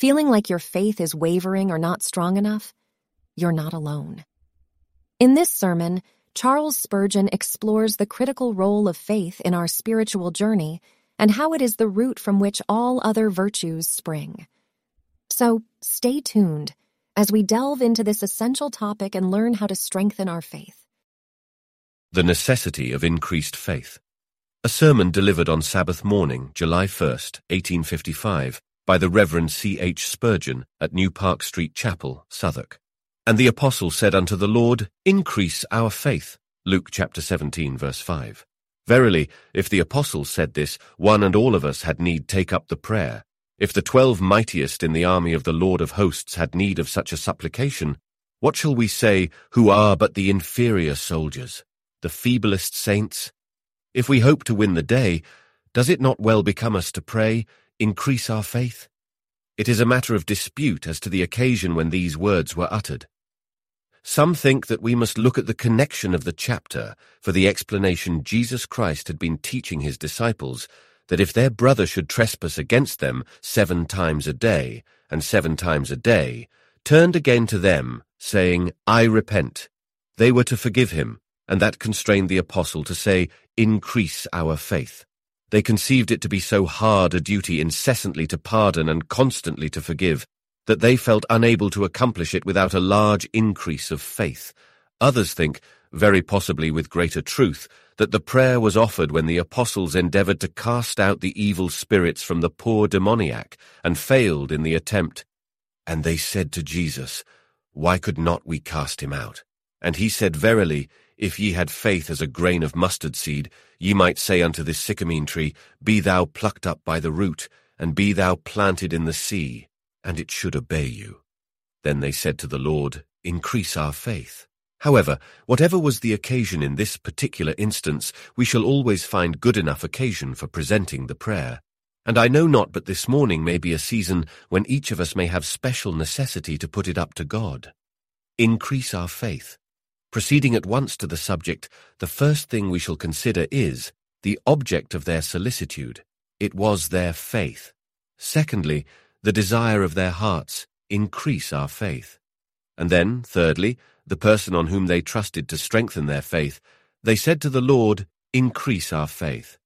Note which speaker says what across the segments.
Speaker 1: Feeling like your faith is wavering or not strong enough? You're not alone. In this sermon, Charles Spurgeon explores the critical role of faith in our spiritual journey and how it is the root from which all other virtues spring. So stay tuned as we delve into this essential topic and learn how to strengthen our faith.
Speaker 2: The Necessity of Increased Faith. A sermon delivered on Sabbath morning, July 1st, 1855, by the Reverend C. H. Spurgeon at New Park Street Chapel, Southwark. And the apostle said unto the Lord, Increase our faith. Luke chapter 17, verse 5. Verily, if the apostle said this, one and all of us had need take up the prayer. If the twelve mightiest in the army of the Lord of hosts had need of such a supplication, what shall we say who are but the inferior soldiers, the feeblest saints? If we hope to win the day, does it not well become us to pray, increase our faith? It is a matter of dispute as to the occasion when these words were uttered. Some think that we must look at the connection of the chapter for the explanation Jesus Christ had been teaching his disciples that if their brother should trespass against them seven times a day, and seven times a day, turned again to them, saying, I repent, they were to forgive him, and that constrained the apostle to say, Increase our faith. They conceived it to be so hard a duty incessantly to pardon and constantly to forgive, that they felt unable to accomplish it without a large increase of faith. Others think, very possibly with greater truth, that the prayer was offered when the apostles endeavored to cast out the evil spirits from the poor demoniac, and failed in the attempt. And they said to Jesus, Why could not we cast him out? And he said, Verily, if ye had faith as a grain of mustard seed, ye might say unto this sycamine tree, Be thou plucked up by the root, and be thou planted in the sea, and it should obey you. Then they said to the Lord, Increase our faith. However, whatever was the occasion in this particular instance, we shall always find good enough occasion for presenting the prayer. And I know not but this morning may be a season when each of us may have special necessity to put it up to God. Increase our faith. Proceeding at once to the subject, the first thing we shall consider is the object of their solicitude. It was their faith. Secondly, the desire of their hearts, increase our faith. And then, thirdly, the person on whom they trusted to strengthen their faith, they said to the Lord, Increase our faith.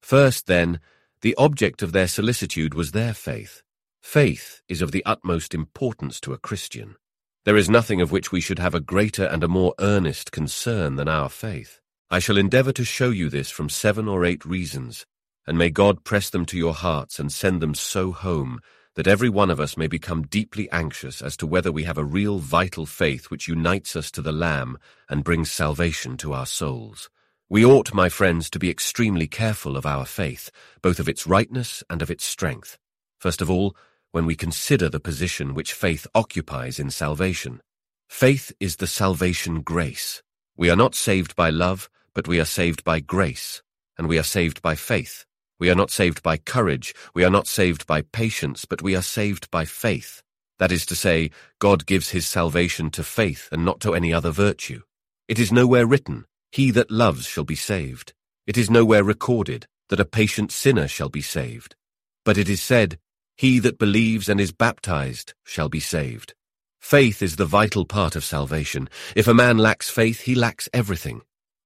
Speaker 2: First, then, the object of their solicitude was their faith. Faith is of the utmost importance to a Christian. There is nothing of which we should have a greater and a more earnest concern than our faith. I shall endeavour to show you this from seven or eight reasons, and may God press them to your hearts and send them so home that every one of us may become deeply anxious as to whether we have a real vital faith which unites us to the Lamb and brings salvation to our souls. We ought, my friends, to be extremely careful of our faith, both of its rightness and of its strength. First of all, when we consider the position which faith occupies in salvation. Faith is the salvation grace. We are not saved by love, but we are saved by grace, and we are saved by faith. We are not saved by courage, we are not saved by patience, but we are saved by faith. That is to say, God gives his salvation to faith and not to any other virtue. It is nowhere written, He that loves shall be saved. It is nowhere recorded that a patient sinner shall be saved. But it is said, He that believes and is baptized shall be saved. Faith is the vital part of salvation. If a man lacks faith, he lacks everything.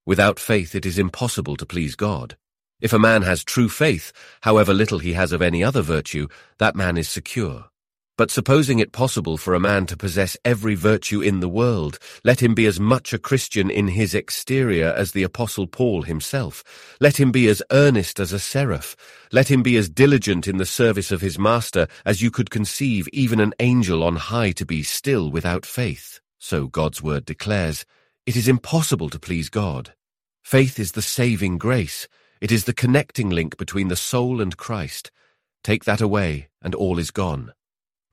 Speaker 2: Without faith, it is impossible to please God. If a man has true faith, however little he has of any other virtue, that man is secure. But supposing it possible for a man to possess every virtue in the world, let him be as much a Christian in his exterior as the Apostle Paul himself. Let him be as earnest as a seraph. Let him be as diligent in the service of his master as you could conceive even an angel on high to be still without faith. So God's word declares, it is impossible to please God. Faith is the saving grace. It is the connecting link between the soul and Christ. Take that away, and all is gone.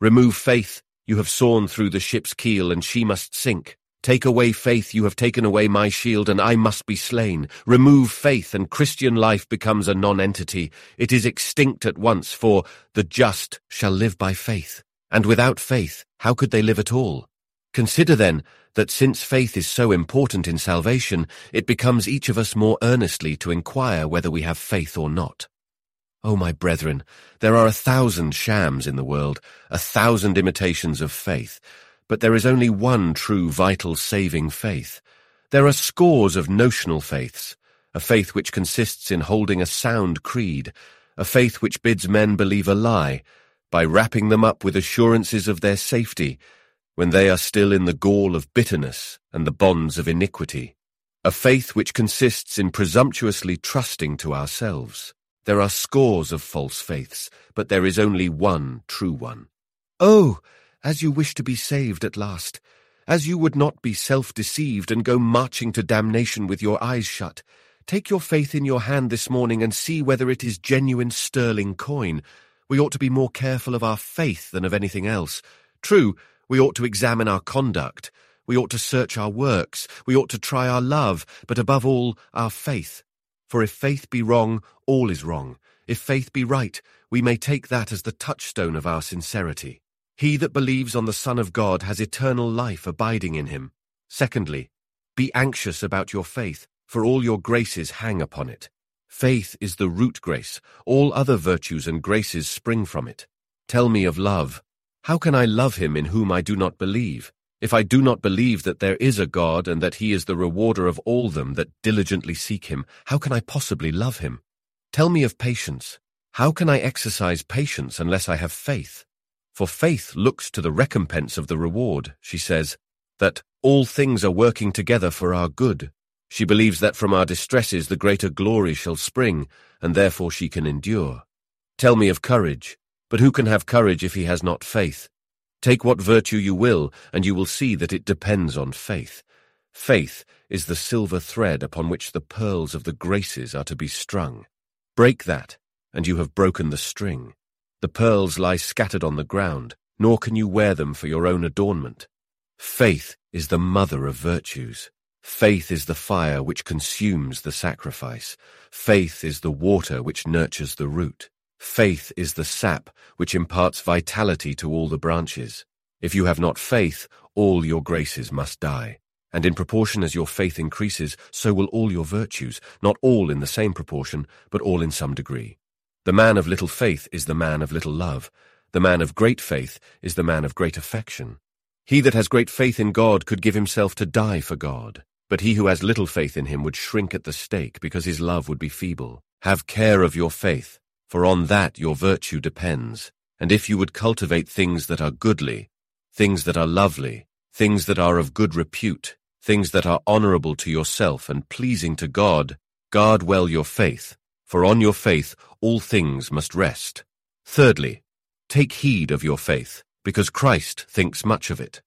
Speaker 2: Remove faith, you have sawn through the ship's keel, and she must sink. Take away faith, you have taken away my shield, and I must be slain. Remove faith, and Christian life becomes a nonentity. It is extinct at once, for the just shall live by faith. And without faith, how could they live at all? Consider then that since faith is so important in salvation, it becomes each of us more earnestly to inquire whether we have faith or not. Oh, my brethren, there are a thousand shams in the world, a thousand imitations of faith, but there is only one true vital saving faith. There are scores of notional faiths, a faith which consists in holding a sound creed, a faith which bids men believe a lie, by wrapping them up with assurances of their safety, when they are still in the gall of bitterness and the bonds of iniquity, a faith which consists in presumptuously trusting to ourselves. There are scores of false faiths, but there is only one true one. Oh, as you wish to be saved at last, as you would not be self-deceived and go marching to damnation with your eyes shut, take your faith in your hand this morning and see whether it is genuine sterling coin. We ought to be more careful of our faith than of anything else. True, we ought to examine our conduct. We ought to search our works. We ought to try our love, but above all, our faith. For if faith be wrong, all is wrong. If faith be right, we may take that as the touchstone of our sincerity. He that believes on the Son of God has eternal life abiding in him. Secondly, be anxious about your faith, for all your graces hang upon it. Faith is the root grace. All other virtues and graces spring from it. Tell me of love. How can I love him in whom I do not believe? If I do not believe that there is a God and that he is the rewarder of all them that diligently seek him, how can I possibly love him? Tell me of patience. How can I exercise patience unless I have faith? For faith looks to the recompense of the reward, she says, that all things are working together for our good. She believes that from our distresses the greater glory shall spring, and therefore she can endure. Tell me of courage. But who can have courage if he has not faith? Take what virtue you will, and you will see that it depends on faith. Faith is the silver thread upon which the pearls of the graces are to be strung. Break that, and you have broken the string. The pearls lie scattered on the ground, nor can you wear them for your own adornment. Faith is the mother of virtues. Faith is the fire which consumes the sacrifice. Faith is the water which nurtures the root. Faith is the sap which imparts vitality to all the branches. If you have not faith, all your graces must die. And in proportion as your faith increases, so will all your virtues, not all in the same proportion, but all in some degree. The man of little faith is the man of little love. The man of great faith is the man of great affection. He that has great faith in God could give himself to die for God. But he who has little faith in him would shrink at the stake because his love would be feeble. Have care of your faith for on that your virtue depends. And if you would cultivate things that are goodly, things that are lovely, things that are of good repute, things that are honorable to yourself and pleasing to God, guard well your faith, for on your faith all things must rest. Thirdly, take heed of your faith, because Christ thinks much of it.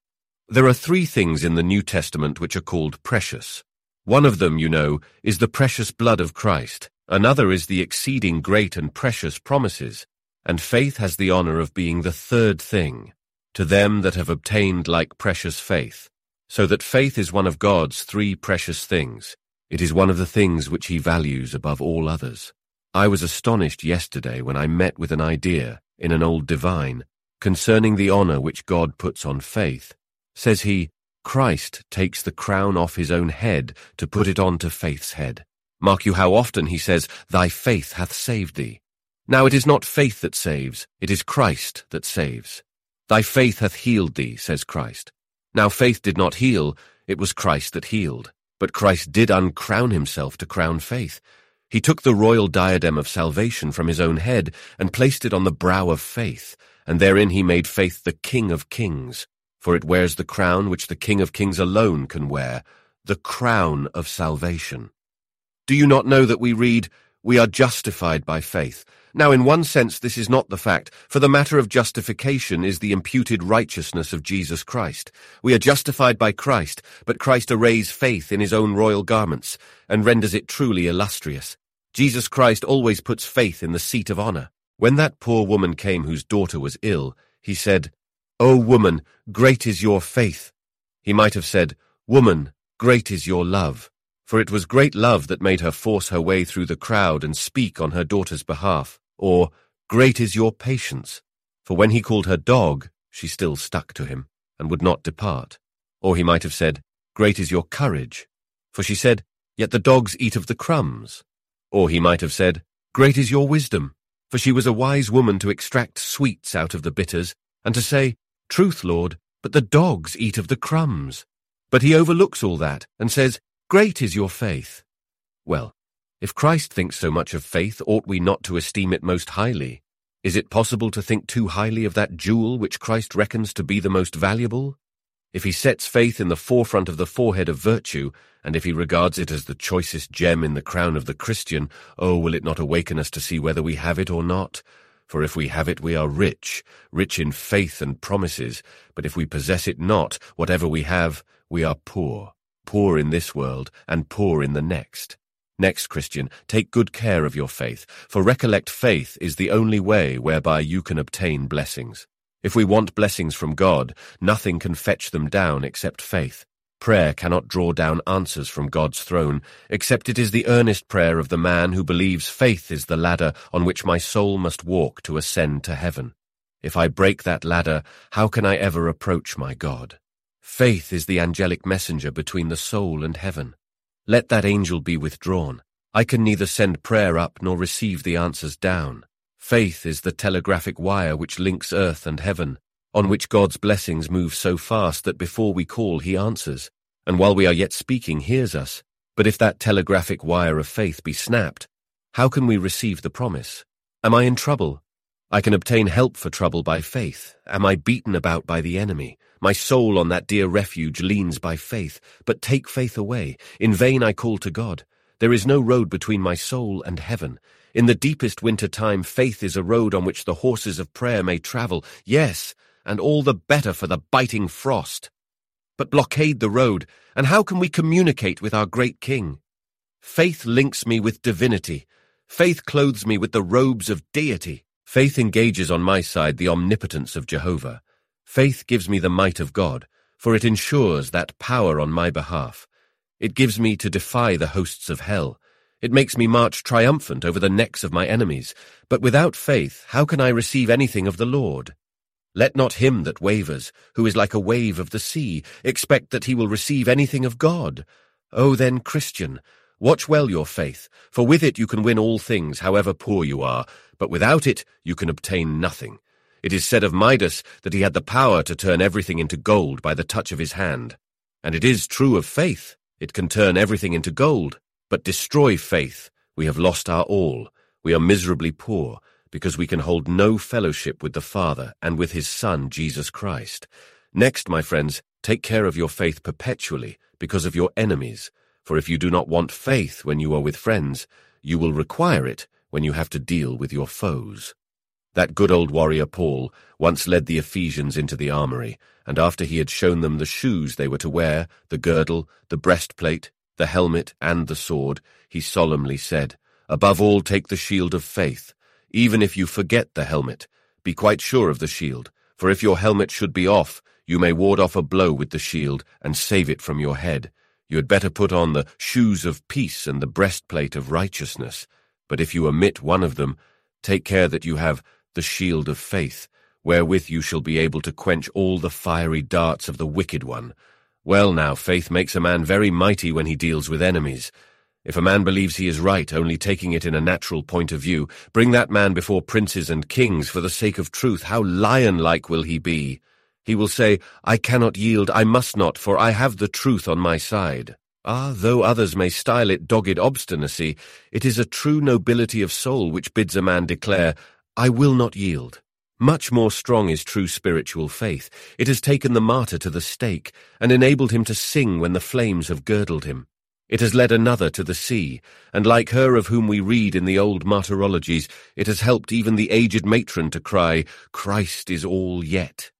Speaker 2: There are three things in the New Testament which are called precious. One of them, you know, is the precious blood of Christ, Another is the exceeding great and precious promises, and faith has the honor of being the third thing, to them that have obtained like precious faith. So that faith is one of God's three precious things. It is one of the things which he values above all others. I was astonished yesterday when I met with an idea in an old divine concerning the honor which God puts on faith. Says he, Christ takes the crown off his own head to put it on to faith's head. Mark you how often he says, Thy faith hath saved thee. Now it is not faith that saves, it is Christ that saves. Thy faith hath healed thee, says Christ. Now faith did not heal, it was Christ that healed. But Christ did uncrown himself to crown faith. He took the royal diadem of salvation from his own head and placed it on the brow of faith, and therein he made faith the King of kings. For it wears the crown which the King of kings alone can wear, the crown of salvation. Do you not know that we read, We are justified by faith? Now, in one sense, this is not the fact, for the matter of justification is the imputed righteousness of Jesus Christ. We are justified by Christ, but Christ arrays faith in his own royal garments, and renders it truly illustrious. Jesus Christ always puts faith in the seat of honor. When that poor woman came whose daughter was ill, he said, O woman, great is your faith. He might have said, Woman, great is your love for it was great love that made her force her way through the crowd and speak on her daughter's behalf, or, Great is your patience, for when he called her dog, she still stuck to him, and would not depart. Or he might have said, Great is your courage, for she said, Yet the dogs eat of the crumbs. Or he might have said, Great is your wisdom, For she was a wise woman to extract sweets out of the bitters, and to say, Truth, Lord, but the dogs eat of the crumbs. But he overlooks all that, and says, Great is your faith. Well, if Christ thinks so much of faith, ought we not to esteem it most highly? Is it possible to think too highly of that jewel which Christ reckons to be the most valuable? If he sets faith in the forefront of the forehead of virtue, and if he regards it as the choicest gem in the crown of the Christian, oh, will it not awaken us to see whether we have it or not? For if we have it, we are rich, rich in faith and promises, but if we possess it not, whatever we have, we are poor, poor in this world, and poor in the next. Next, Christian, take good care of your faith, for recollect faith is the only way whereby you can obtain blessings. If we want blessings from God, nothing can fetch them down except faith. Prayer cannot draw down answers from God's throne, except it is the earnest prayer of the man who believes faith is the ladder on which my soul must walk to ascend to heaven. If I break that ladder, how can I ever approach my God? Faith is the angelic messenger between the soul and heaven. Let that angel be withdrawn. I can neither send prayer up nor receive the answers down. Faith is the telegraphic wire which links earth and heaven, on which God's blessings move so fast that before we call he answers, and while we are yet speaking hears us. But if that telegraphic wire of faith be snapped, how can we receive the promise? Am I in trouble? I can obtain help for trouble by faith. Am I beaten about by the enemy? My soul on that dear refuge leans by faith, but take faith away. In vain I call to God. There is no road between my soul and heaven. In the deepest winter time, faith is a road on which the horses of prayer may travel. Yes, and all the better for the biting frost. But blockade the road, and how can we communicate with our great King? Faith links me with divinity. Faith clothes me with the robes of deity. Faith engages on my side the omnipotence of Jehovah. Faith gives me the might of God, for it ensures that power on my behalf. It gives me to defy the hosts of hell. It makes me march triumphant over the necks of my enemies. But without faith, how can I receive anything of the Lord? Let not him that wavers, who is like a wave of the sea, expect that he will receive anything of God. O then, Christian, watch well your faith, for with it you can win all things, however poor you are, but without it you can obtain nothing. It is said of Midas that he had the power to turn everything into gold by the touch of his hand. And it is true of faith. It can turn everything into gold, but destroy faith. We have lost our all. We are miserably poor, because we can hold no fellowship with the Father and with his Son, Jesus Christ. Next, my friends, take care of your faith perpetually, because of your enemies. For if you do not want faith when you are with friends, you will require it when you have to deal with your foes. That good old warrior Paul once led the Ephesians into the armory, and after he had shown them the shoes they were to wear, the girdle, the breastplate, the helmet, and the sword, he solemnly said, Above all take the shield of faith. Even if you forget the helmet, be quite sure of the shield, for if your helmet should be off, you may ward off a blow with the shield and save it from your head. You had better put on the shoes of peace and the breastplate of righteousness. But if you omit one of them, take care that you have the shield of faith, wherewith you shall be able to quench all the fiery darts of the wicked one. Well now, faith makes a man very mighty when he deals with enemies. If a man believes he is right, only taking it in a natural point of view, bring that man before princes and kings for the sake of truth. How lion-like will he be? He will say, I cannot yield, I must not, for I have the truth on my side. Ah, though others may style it dogged obstinacy, it is a true nobility of soul which bids a man declare, I will not yield. Much more strong is true spiritual faith. It has taken the martyr to the stake, and enabled him to sing when the flames have girdled him. It has led another to the sea, and like her of whom we read in the old martyrologies, it has helped even the aged matron to cry, Christ is all yet.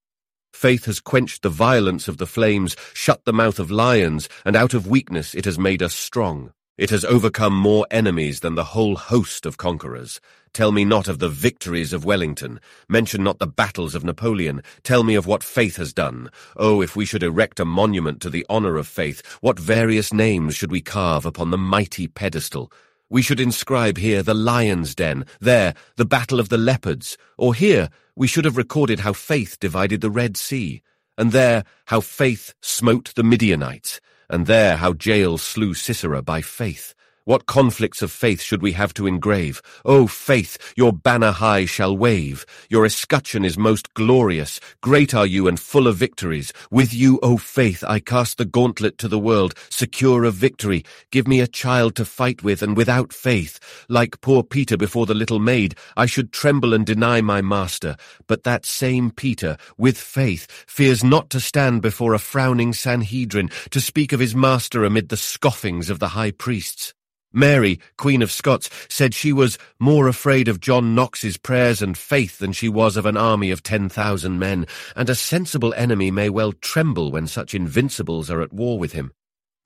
Speaker 2: Faith has quenched the violence of the flames, shut the mouth of lions, and out of weakness it has made us strong. It has overcome more enemies than the whole host of conquerors. Tell me not of the victories of Wellington. Mention not the battles of Napoleon. Tell me of what faith has done. Oh, if we should erect a monument to the honor of faith, what various names should we carve upon the mighty pedestal? We should inscribe here the lion's den, there the battle of the leopards, or here we should have recorded how faith divided the Red Sea, and there how faith smote the Midianites, and there how Jael slew Sisera by faith. What conflicts of faith should we have to engrave? O faith, your banner high shall wave. Your escutcheon is most glorious. Great are you and full of victories. With you, O faith, I cast the gauntlet to the world, secure of victory. Give me a child to fight with, and without faith, like poor Peter before the little maid, I should tremble and deny my master. But that same Peter, with faith, fears not to stand before a frowning Sanhedrin, to speak of his master amid the scoffings of the high priests. Mary, Queen of Scots, said she was more afraid of John Knox's prayers and faith than she was of an army of ten thousand men, and a sensible enemy may well tremble when such invincibles are at war with him.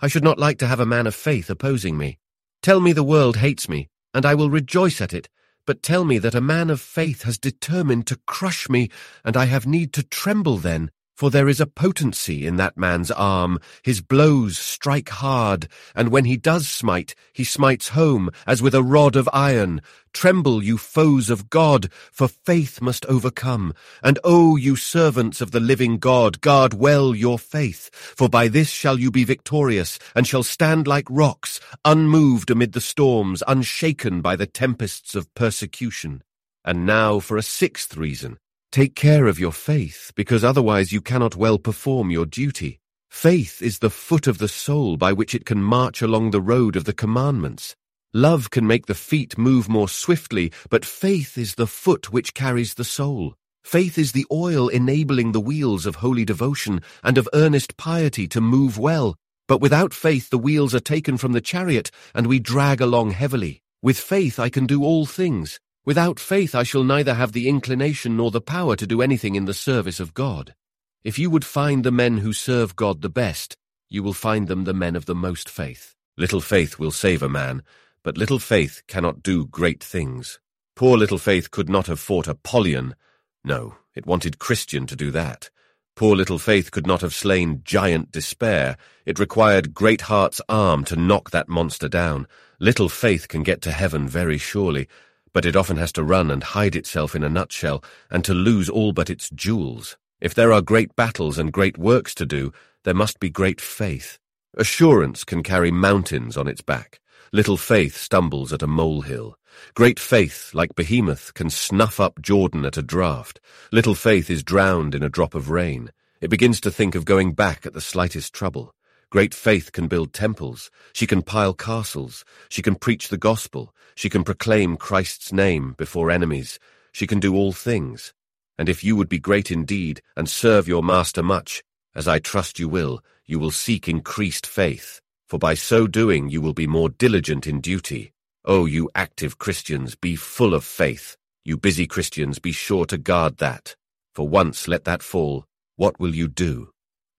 Speaker 2: I should not like to have a man of faith opposing me. Tell me the world hates me, and I will rejoice at it, but tell me that a man of faith has determined to crush me, and I have need to tremble then, for there is a potency in that man's arm. His blows strike hard, and when he does smite, he smites home as with a rod of iron. Tremble, you foes of God, for faith must overcome. And O you servants of the living God, guard well your faith, for by this shall you be victorious, and shall stand like rocks, unmoved amid the storms, unshaken by the tempests of persecution. And now for a sixth reason. Take care of your faith, because otherwise you cannot well perform your duty. Faith is the foot of the soul by which it can march along the road of the commandments. Love can make the feet move more swiftly, but faith is the foot which carries the soul. Faith is the oil enabling the wheels of holy devotion and of earnest piety to move well. But without faith the wheels are taken from the chariot, and we drag along heavily. With faith I can do all things. Without faith I shall neither have the inclination nor the power to do anything in the service of God. If you would find the men who serve God the best, you will find them the men of the most faith. Little faith will save a man, but little faith cannot do great things. Poor little faith could not have fought Apollyon. No, it wanted Christian to do that. Poor little faith could not have slain giant despair. It required great heart's arm to knock that monster down. Little faith can get to heaven very surely, but it often has to run and hide itself in a nutshell, and to lose all but its jewels. If there are great battles and great works to do, there must be great faith. Assurance can carry mountains on its back. Little faith stumbles at a molehill. Great faith, like Behemoth, can snuff up Jordan at a draught. Little faith is drowned in a drop of rain. It begins to think of going back at the slightest trouble. Great faith can build temples. She can pile castles. She can preach the gospel. She can proclaim Christ's name before enemies. She can do all things. And if you would be great indeed and serve your master much, as I trust you will, you will seek increased faith. For by so doing you will be more diligent in duty. Oh, you active Christians, be full of faith. You busy Christians, be sure to guard that. For once let that fall, what will you do?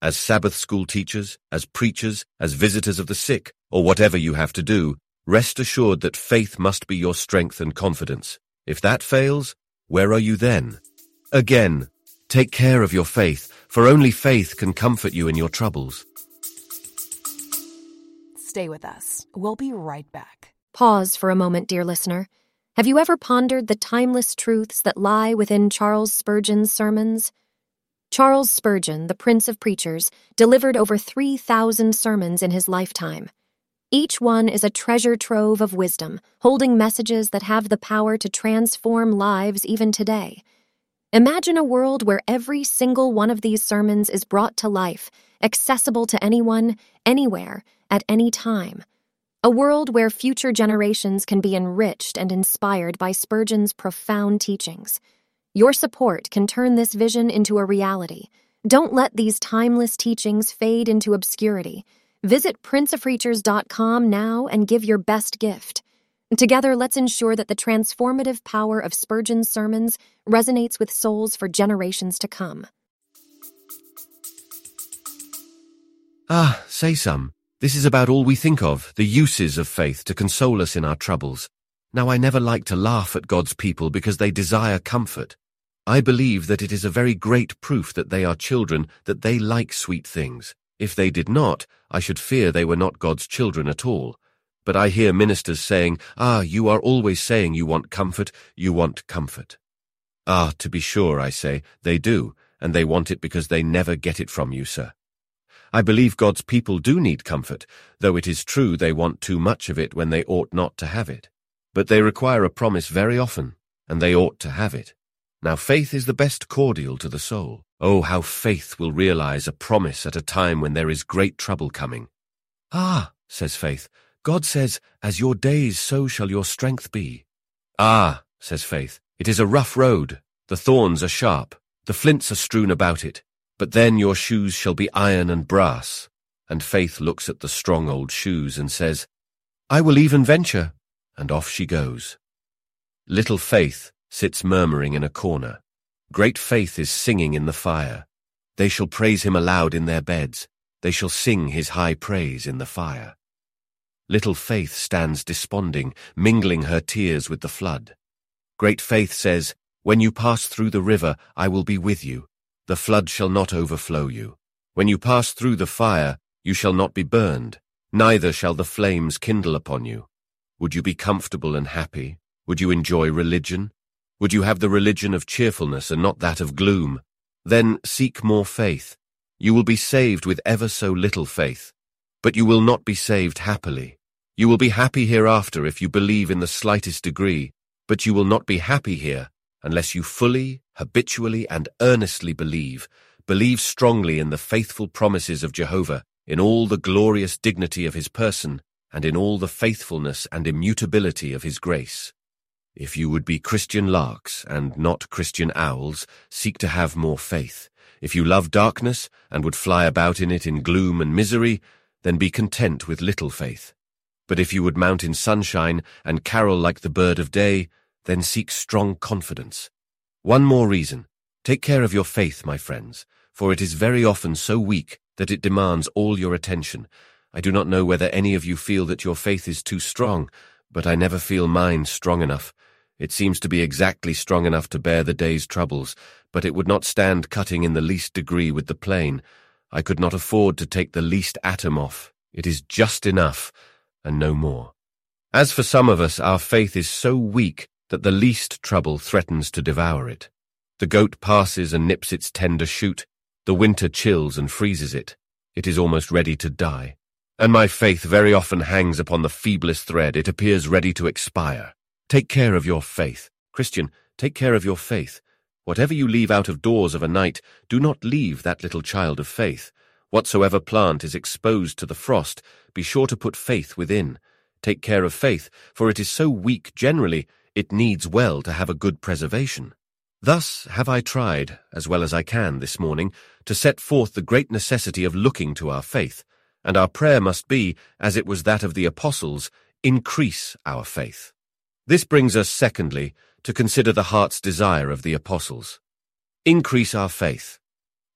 Speaker 2: As Sabbath school teachers, as preachers, as visitors of the sick, or whatever you have to do, rest assured that faith must be your strength and confidence. If that fails, where are you then? Again, take care of your faith, for only faith can comfort you in your troubles.
Speaker 3: Stay with us. We'll be right back.
Speaker 1: Pause for a moment, dear listener. Have you ever pondered the timeless truths that lie within Charles Spurgeon's sermons? Charles Spurgeon, the Prince of Preachers, delivered over 3,000 sermons in his lifetime. Each one is a treasure trove of wisdom, holding messages that have the power to transform lives even today. Imagine a world where every single one of these sermons is brought to life, accessible to anyone, anywhere, at any time. A world where future generations can be enriched and inspired by Spurgeon's profound teachings. Your support can turn this vision into a reality. Don't let these timeless teachings fade into obscurity. Visit princeofpreachers.com now and give your best gift. Together, let's ensure that the transformative power of Spurgeon's sermons resonates with souls for generations to come.
Speaker 2: Ah, say some. This is about all we think of, the uses of faith to console us in our troubles. Now, I never like to laugh at God's people because they desire comfort. I believe that it is a very great proof that they are children that they like sweet things. If they did not, I should fear they were not God's children at all. But I hear ministers saying, Ah, you are always saying you want comfort, you want comfort. Ah, to be sure, I say, they do, and they want it because they never get it from you, sir. I believe God's people do need comfort, though it is true they want too much of it when they ought not to have it. But they require a promise very often, and they ought to have it. Now faith is the best cordial to the soul. Oh, how faith will realize a promise at a time when there is great trouble coming. Ah, says faith, God says, as your days so shall your strength be. Ah, says faith, it is a rough road, the thorns are sharp, the flints are strewn about it, but then your shoes shall be iron and brass. And faith looks at the strong old shoes and says, I will even venture, and off she goes. Little faith sits murmuring in a corner. Great faith is singing in the fire. They shall praise him aloud in their beds. They shall sing his high praise in the fire. Little faith stands desponding, mingling her tears with the flood. Great faith says, When you pass through the river, I will be with you. The flood shall not overflow you. When you pass through the fire, you shall not be burned, neither shall the flames kindle upon you. Would you be comfortable and happy? Would you enjoy religion? Would you have the religion of cheerfulness and not that of gloom? Then seek more faith. You will be saved with ever so little faith. But you will not be saved happily. You will be happy hereafter if you believe in the slightest degree, but you will not be happy here unless you fully, habitually, and earnestly believe, believe strongly in the faithful promises of Jehovah, in all the glorious dignity of his person, and in all the faithfulness and immutability of his grace. If you would be Christian larks and not Christian owls, seek to have more faith. If you love darkness and would fly about in it in gloom and misery, then be content with little faith. But if you would mount in sunshine and carol like the bird of day, then seek strong confidence. One more reason. Take care of your faith, my friends, for it is very often so weak that it demands all your attention. I do not know whether any of you feel that your faith is too strong, but I never feel mine strong enough. It seems to be exactly strong enough to bear the day's troubles, but it would not stand cutting in the least degree with the plane. I could not afford to take the least atom off. It is just enough, and no more. As for some of us, our faith is so weak that the least trouble threatens to devour it. The goat passes and nips its tender shoot. The winter chills and freezes it. It is almost ready to die and my faith very often hangs upon the feeblest thread. It appears ready to expire. Take care of your faith. Christian, take care of your faith. Whatever you leave out of doors of a night, do not leave that little child of faith. Whatsoever plant is exposed to the frost, be sure to put faith within. Take care of faith, for it is so weak generally, it needs well to have a good preservation. Thus have I tried, as well as I can this morning, to set forth the great necessity of looking to our faith, and our prayer must be, as it was that of the apostles, increase our faith. This brings us, secondly, to consider the heart's desire of the apostles. Increase our faith.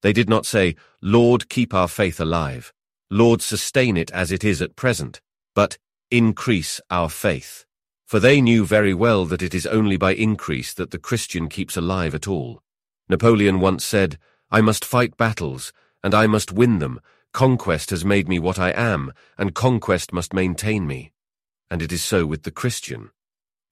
Speaker 2: They did not say, Lord, keep our faith alive. Lord, sustain it as it is at present, but increase our faith. For they knew very well that it is only by increase that the Christian keeps alive at all. Napoleon once said, I must fight battles, and I must win them, Conquest has made me what I am, and conquest must maintain me. And it is so with the Christian.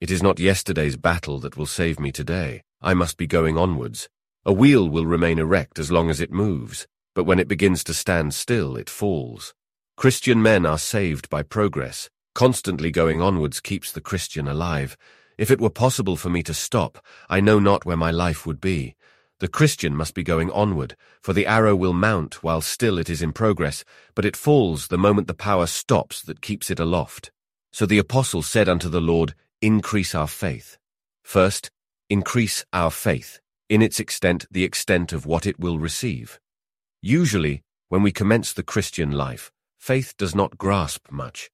Speaker 2: It is not yesterday's battle that will save me today. I must be going onwards. A wheel will remain erect as long as it moves, but when it begins to stand still, it falls. Christian men are saved by progress. Constantly going onwards keeps the Christian alive. If it were possible for me to stop, I know not where my life would be. The Christian must be going onward, for the arrow will mount while still it is in progress, but it falls the moment the power stops that keeps it aloft. So the apostle said unto the Lord, Increase our faith. First, increase our faith, in its extent the extent of what it will receive. Usually, when we commence the Christian life, faith does not grasp much.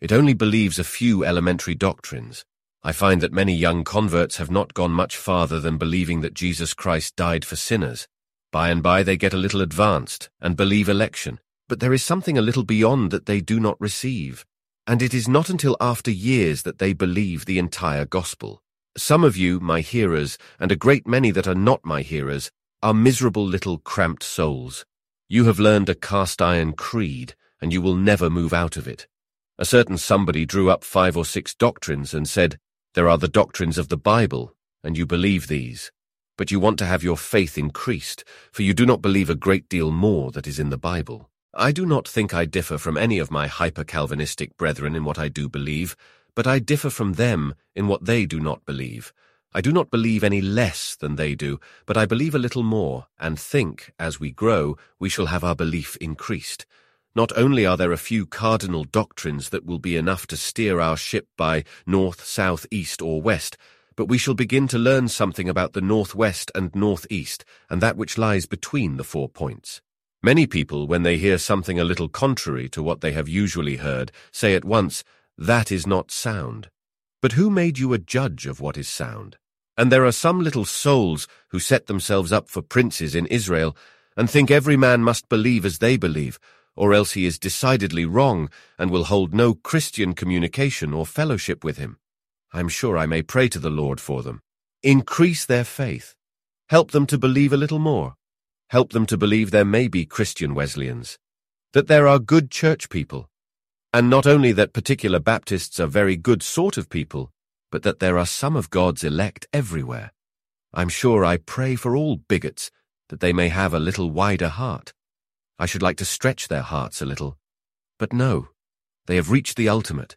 Speaker 2: It only believes a few elementary doctrines, I find that many young converts have not gone much farther than believing that Jesus Christ died for sinners. By and by they get a little advanced and believe election, but there is something a little beyond that they do not receive. And it is not until after years that they believe the entire gospel. Some of you, my hearers, and a great many that are not my hearers, are miserable little cramped souls. You have learned a cast iron creed, and you will never move out of it. A certain somebody drew up five or six doctrines and said, there are the doctrines of the Bible, and you believe these. But you want to have your faith increased, for you do not believe a great deal more that is in the Bible. I do not think I differ from any of my hyper-Calvinistic brethren in what I do believe, but I differ from them in what they do not believe. I do not believe any less than they do, but I believe a little more, and think, as we grow, we shall have our belief increased. Not only are there a few cardinal doctrines that will be enough to steer our ship by north, south, east, or west, but we shall begin to learn something about the northwest and northeast, and that which lies between the four points. Many people, when they hear something a little contrary to what they have usually heard, say at once, that is not sound. But who made you a judge of what is sound? And there are some little souls who set themselves up for princes in Israel and think every man must believe as they believe, or else he is decidedly wrong and will hold no Christian communication or fellowship with him. I'm sure I may pray to the Lord for them. Increase their faith. Help them to believe a little more. Help them to believe there may be Christian Wesleyans, that there are good church people, and not only that particular Baptists are very good sort of people, but that there are some of God's elect everywhere. I'm sure I pray for all bigots that they may have a little wider heart. I should like to stretch their hearts a little. But no, they have reached the ultimate.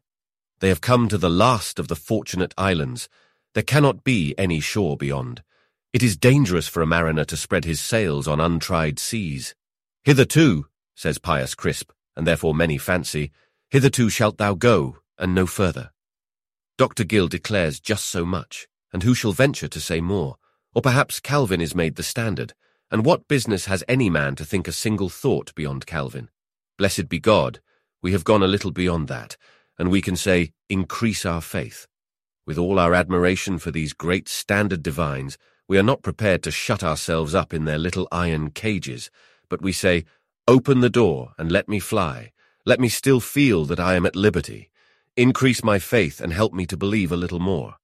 Speaker 2: They have come to the last of the fortunate islands. There cannot be any shore beyond. It is dangerous for a mariner to spread his sails on untried seas. Hitherto, says Pius Crisp, and therefore many fancy, hitherto shalt thou go, and no further. Dr. Gill declares just so much, and who shall venture to say more? Or perhaps Calvin is made the standard, and what business has any man to think a single thought beyond Calvin? Blessed be God, we have gone a little beyond that, and we can say, increase our faith. With all our admiration for these great standard divines, we are not prepared to shut ourselves up in their little iron cages, but we say, open the door and let me fly. Let me still feel that I am at liberty. Increase my faith and help me to believe a little more.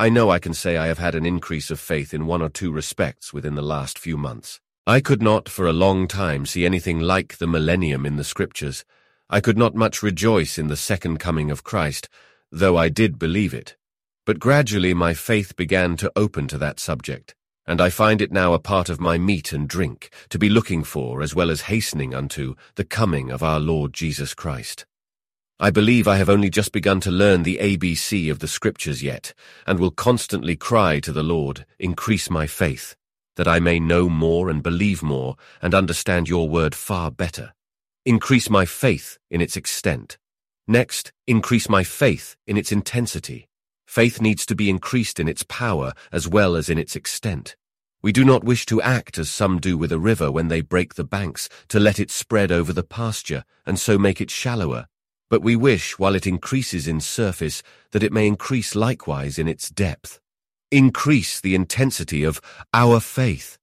Speaker 2: I know I can say I have had an increase of faith in one or two respects within the last few months. I could not for a long time see anything like the millennium in the scriptures. I could not much rejoice in the second coming of Christ, though I did believe it. But gradually my faith began to open to that subject, and I find it now a part of my meat and drink, to be looking for, as well as hastening unto, the coming of our Lord Jesus Christ. I believe I have only just begun to learn the ABC of the Scriptures yet, and will constantly cry to the Lord, increase my faith, that I may know more and believe more and understand your word far better. Increase my faith in its extent. Next, increase my faith in its intensity. Faith needs to be increased in its power as well as in its extent. We do not wish to act as some do with a river when they break the banks, to let it spread over the pasture, and so make it shallower, but we wish, while it increases in surface, that it may increase likewise in its depth. Increase the intensity of our faith.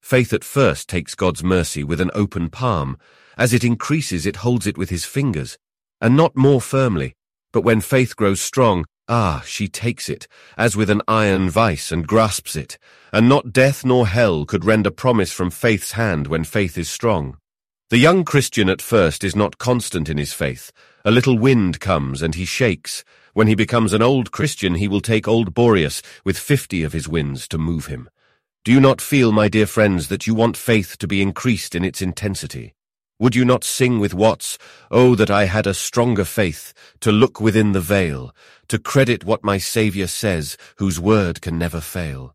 Speaker 2: Faith at first takes God's mercy with an open palm. As it increases, it holds it with his fingers, and not more firmly. But when faith grows strong, ah, she takes it, as with an iron vice, and grasps it. And not death nor hell could rend a promise from faith's hand when faith is strong. The young Christian at first is not constant in his faith, a little wind comes and he shakes. When he becomes an old Christian, he will take old Boreas with fifty of his winds to move him. Do you not feel, my dear friends, that you want faith to be increased in its intensity? Would you not sing with Watts, Oh, that I had a stronger faith, to look within the veil, to credit what my Saviour says, whose word can never fail?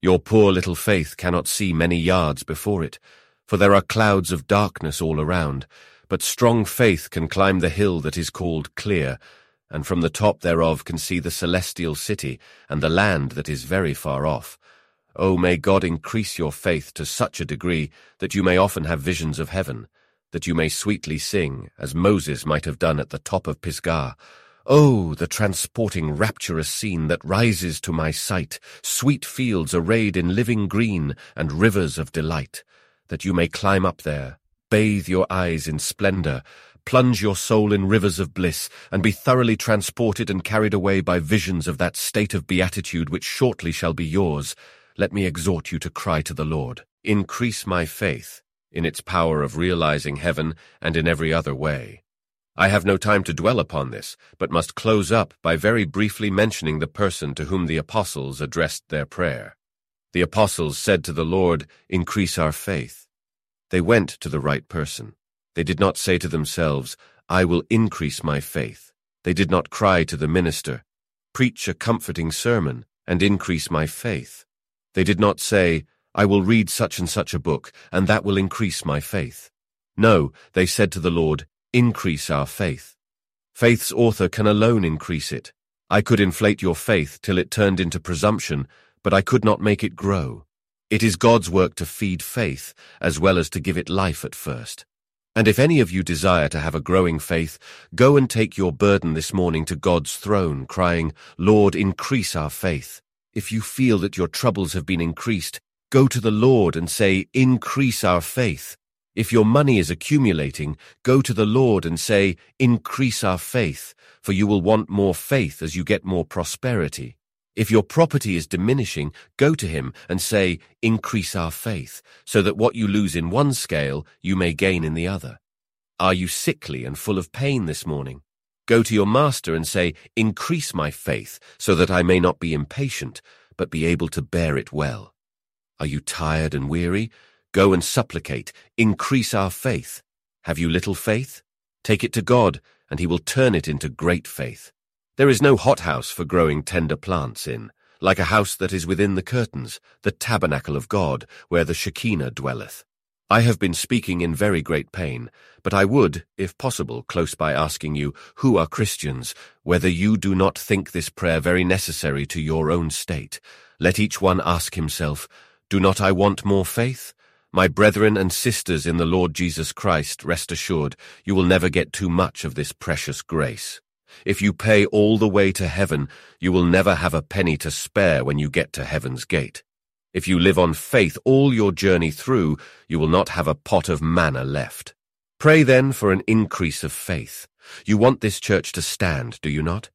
Speaker 2: Your poor little faith cannot see many yards before it, for there are clouds of darkness all around, but strong faith can climb the hill that is called clear, and from the top thereof can see the celestial city and the land that is very far off. O oh, may God increase your faith to such a degree that you may often have visions of heaven, that you may sweetly sing, as Moses might have done at the top of Pisgah. Oh, the transporting rapturous scene that rises to my sight, sweet fields arrayed in living green and rivers of delight, that you may climb up there, bathe your eyes in splendor, plunge your soul in rivers of bliss, and be thoroughly transported and carried away by visions of that state of beatitude which shortly shall be yours, let me exhort you to cry to the Lord, Increase my faith in its power of realizing heaven and in every other way. I have no time to dwell upon this, but must close up by very briefly mentioning the person to whom the apostles addressed their prayer. The apostles said to the Lord, Increase our faith. They went to the right person. They did not say to themselves, I will increase my faith. They did not cry to the minister, Preach a comforting sermon and increase my faith. They did not say, I will read such and such a book, and that will increase my faith. No, they said to the Lord, Increase our faith. Faith's author can alone increase it. I could inflate your faith till it turned into presumption, but I could not make it grow. It is God's work to feed faith, as well as to give it life at first. And if any of you desire to have a growing faith, go and take your burden this morning to God's throne, crying, Lord, increase our faith. If you feel that your troubles have been increased, go to the Lord and say, Increase our faith. If your money is accumulating, go to the Lord and say, Increase our faith, for you will want more faith as you get more prosperity. If your property is diminishing, go to him and say, Increase our faith, so that what you lose in one scale, you may gain in the other. Are you sickly and full of pain this morning? Go to your master and say, Increase my faith, so that I may not be impatient, but be able to bear it well. Are you tired and weary? Go and supplicate, Increase our faith. Have you little faith? Take it to God, and he will turn it into great faith. There is no hothouse for growing tender plants in, like a house that is within the curtains, the tabernacle of God, where the Shekinah dwelleth. I have been speaking in very great pain, but I would, if possible, close by asking you, who are Christians, whether you do not think this prayer very necessary to your own state. Let each one ask himself, Do not I want more faith? My brethren and sisters in the Lord Jesus Christ, rest assured, you will never get too much of this precious grace. If you pay all the way to heaven, you will never have a penny to spare when you get to heaven's gate. If you live on faith all your journey through, you will not have a pot of manna left. Pray then for an increase of faith. You want this church to stand, do you not?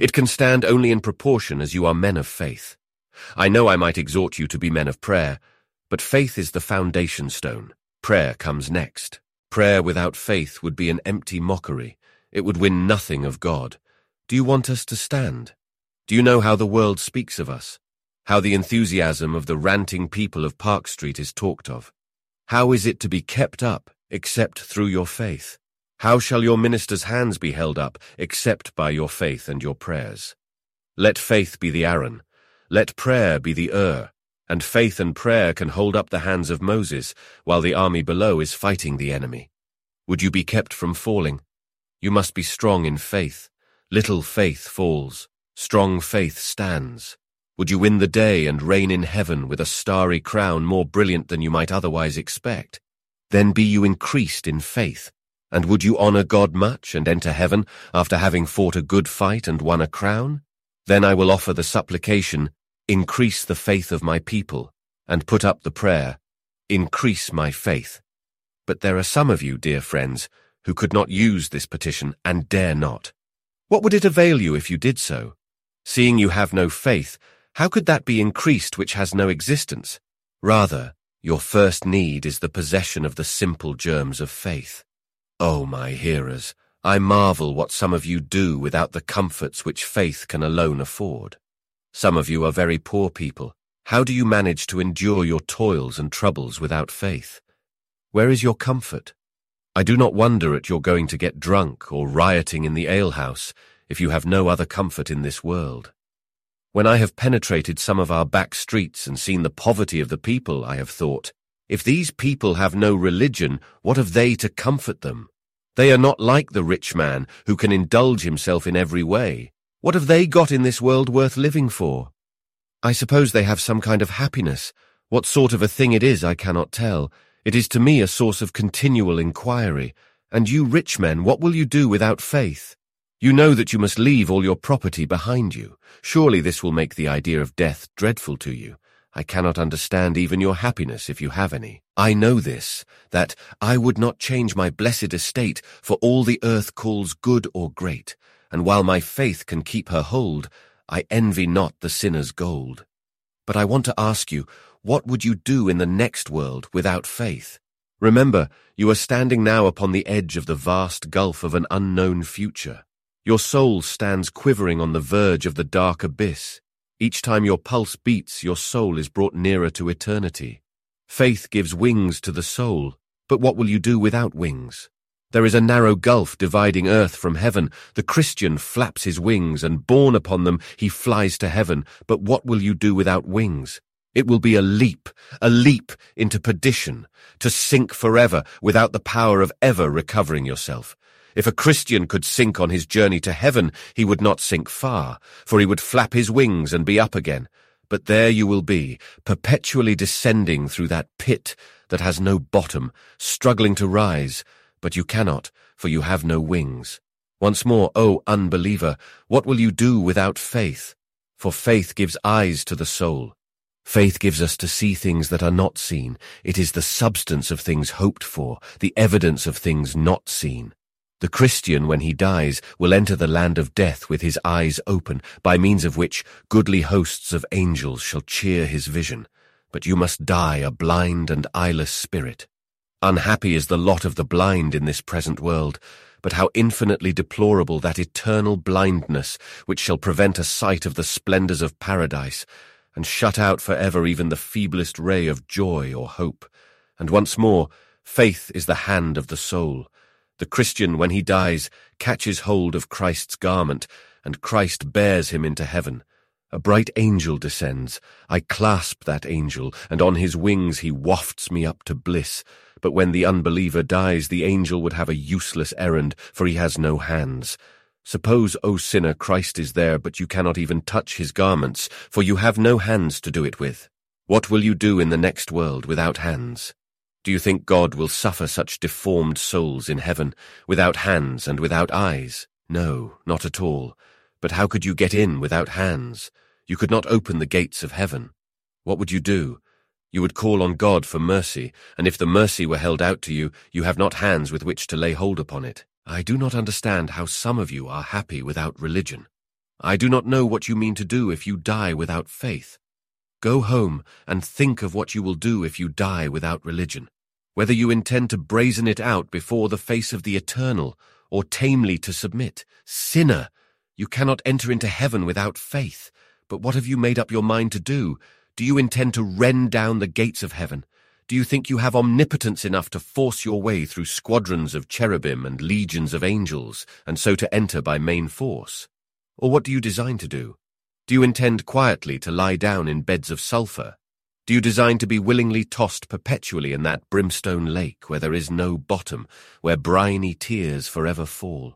Speaker 2: It can stand only in proportion as you are men of faith. I know I might exhort you to be men of prayer, but faith is the foundation stone. Prayer comes next. Prayer without faith would be an empty mockery. It would win nothing of God. Do you want us to stand? Do you know how the world speaks of us? How the enthusiasm of the ranting people of Park Street is talked of? How is it to be kept up except through your faith? How shall your ministers' hands be held up except by your faith and your prayers? Let faith be the Aaron. Let prayer be the Hur. And faith and prayer can hold up the hands of Moses while the army below is fighting the enemy. Would you be kept from falling? You must be strong in faith. Little faith falls. Strong faith stands. Would you win the day and reign in heaven with a starry crown more brilliant than you might otherwise expect? Then be you increased in faith. And would you honor God much and enter heaven after having fought a good fight and won a crown? Then I will offer the supplication, increase the faith of my people, and put up the prayer, increase my faith. But there are some of you, dear friends, who could not use this petition and dare not. What would it avail you if you did so? Seeing you have no faith, how could that be increased which has no existence? Rather, your first need is the possession of the simple germs of faith. O oh, my hearers, I marvel what some of you do without the comforts which faith can alone afford. Some of you are very poor people. How do you manage to endure your toils and troubles without faith? Where is your comfort? I do not wonder at your going to get drunk or rioting in the alehouse if you have no other comfort in this world. When I have penetrated some of our back streets and seen the poverty of the people, I have thought, if these people have no religion, what have they to comfort them? They are not like the rich man who can indulge himself in every way. What have they got in this world worth living for? I suppose they have some kind of happiness. What sort of a thing it is I cannot tell, it is to me a source of continual inquiry. And you rich men, what will you do without faith? You know that you must leave all your property behind you. Surely this will make the idea of death dreadful to you. I cannot understand even your happiness if you have any. I know this, that I would not change my blessed estate for all the earth calls good or great, and while my faith can keep her hold, I envy not the sinner's gold. But I want to ask you, what would you do in the next world without faith? Remember, you are standing now upon the edge of the vast gulf of an unknown future. Your soul stands quivering on the verge of the dark abyss. Each time your pulse beats, your soul is brought nearer to eternity. Faith gives wings to the soul. But what will you do without wings? There is a narrow gulf dividing earth from heaven. The Christian flaps his wings, and borne upon them he flies to heaven. But what will you do without wings? It will be a leap, a leap into perdition, to sink forever without the power of ever recovering yourself. If a Christian could sink on his journey to heaven, he would not sink far, for he would flap his wings and be up again. But there you will be, perpetually descending through that pit that has no bottom, struggling to rise, but you cannot, for you have no wings. Once more, O unbeliever, what will you do without faith? For faith gives eyes to the soul. Faith gives us to see things that are not seen. It is the substance of things hoped for, the evidence of things not seen. The Christian, when he dies, will enter the land of death with his eyes open, by means of which goodly hosts of angels shall cheer his vision. But you must die a blind and eyeless spirit. Unhappy is the lot of the blind in this present world, but how infinitely deplorable that eternal blindness which shall prevent a sight of the splendours of paradise, and shut out for ever even the feeblest ray of joy or hope. And once more, faith is the hand of the soul. The Christian, when he dies, catches hold of Christ's garment, and Christ bears him into heaven. A bright angel descends. I clasp that angel, and on his wings he wafts me up to bliss. But when the unbeliever dies, the angel would have a useless errand, for he has no hands. Suppose, O sinner, Christ is there, but you cannot even touch his garments, for you have no hands to do it with. What will you do in the next world without hands? Do you think God will suffer such deformed souls in heaven, without hands and without eyes? No, not at all. But how could you get in without hands? You could not open the gates of heaven. What would you do? You would call on God for mercy, and if the mercy were held out to you, you have not hands with which to lay hold upon it. I do not understand how some of you are happy without religion. I do not know what you mean to do if you die without faith. Go home and think of what you will do if you die without religion, whether you intend to brazen it out before the face of the eternal, or tamely to submit. Sinner! You cannot enter into heaven without faith. But what have you made up your mind to do? Do you intend to rend down the gates of heaven? Do you think you have omnipotence enough to force your way through squadrons of cherubim and legions of angels, and so to enter by main force? Or what do you design to do? Do you intend quietly to lie down in beds of sulphur? Do you design to be willingly tossed perpetually in that brimstone lake where there is no bottom, where briny tears forever fall?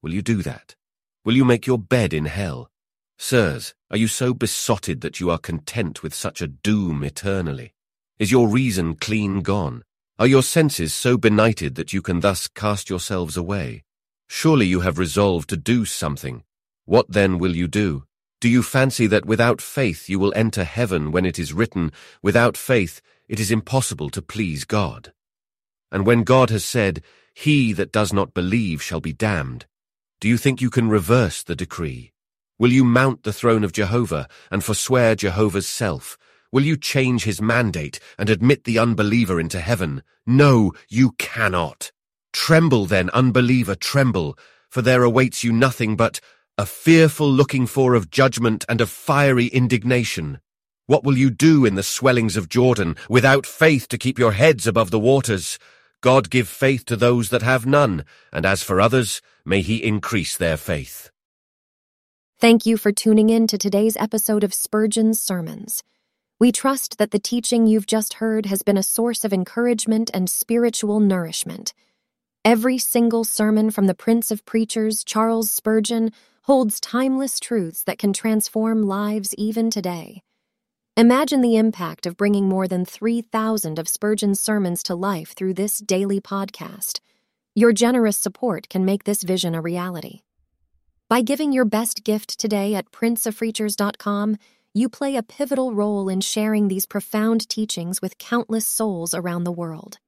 Speaker 2: Will you do that? Will you make your bed in hell? Sirs, are you so besotted that you are content with such a doom eternally? Is your reason clean gone? Are your senses so benighted that you can thus cast yourselves away? Surely you have resolved to do something. What then will you do? Do you fancy that without faith you will enter heaven when it is written, without faith it is impossible to please God? And when God has said, He that does not believe shall be damned, do you think you can reverse the decree? Will you mount the throne of Jehovah and forswear Jehovah's self? Will you change his mandate and admit the unbeliever into heaven? No, you cannot. Tremble then, unbeliever, tremble, for there awaits you nothing but a fearful looking for of judgment and of fiery indignation. What will you do in the swellings of Jordan without faith to keep your heads above the waters? God give faith to those that have none, and as for others, may he increase their faith.
Speaker 1: Thank you for tuning in to today's episode of Spurgeon's Sermons. We trust that the teaching you've just heard has been a source of encouragement and spiritual nourishment. Every single sermon from the Prince of Preachers, Charles Spurgeon, holds timeless truths that can transform lives even today. Imagine the impact of bringing more than 3,000 of Spurgeon's sermons to life through this daily podcast. Your generous support can make this vision a reality. By giving your best gift today at princeofpreachers.com, you play a pivotal role in sharing these profound teachings with countless souls around the world.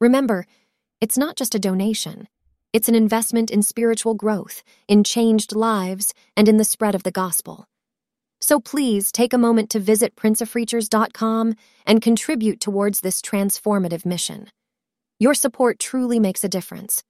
Speaker 1: Remember, it's not just a donation, it's an investment in spiritual growth, in changed lives, and in the spread of the gospel. So please take a moment to visit princeofpreachers.com and contribute towards this transformative mission. Your support truly makes a difference.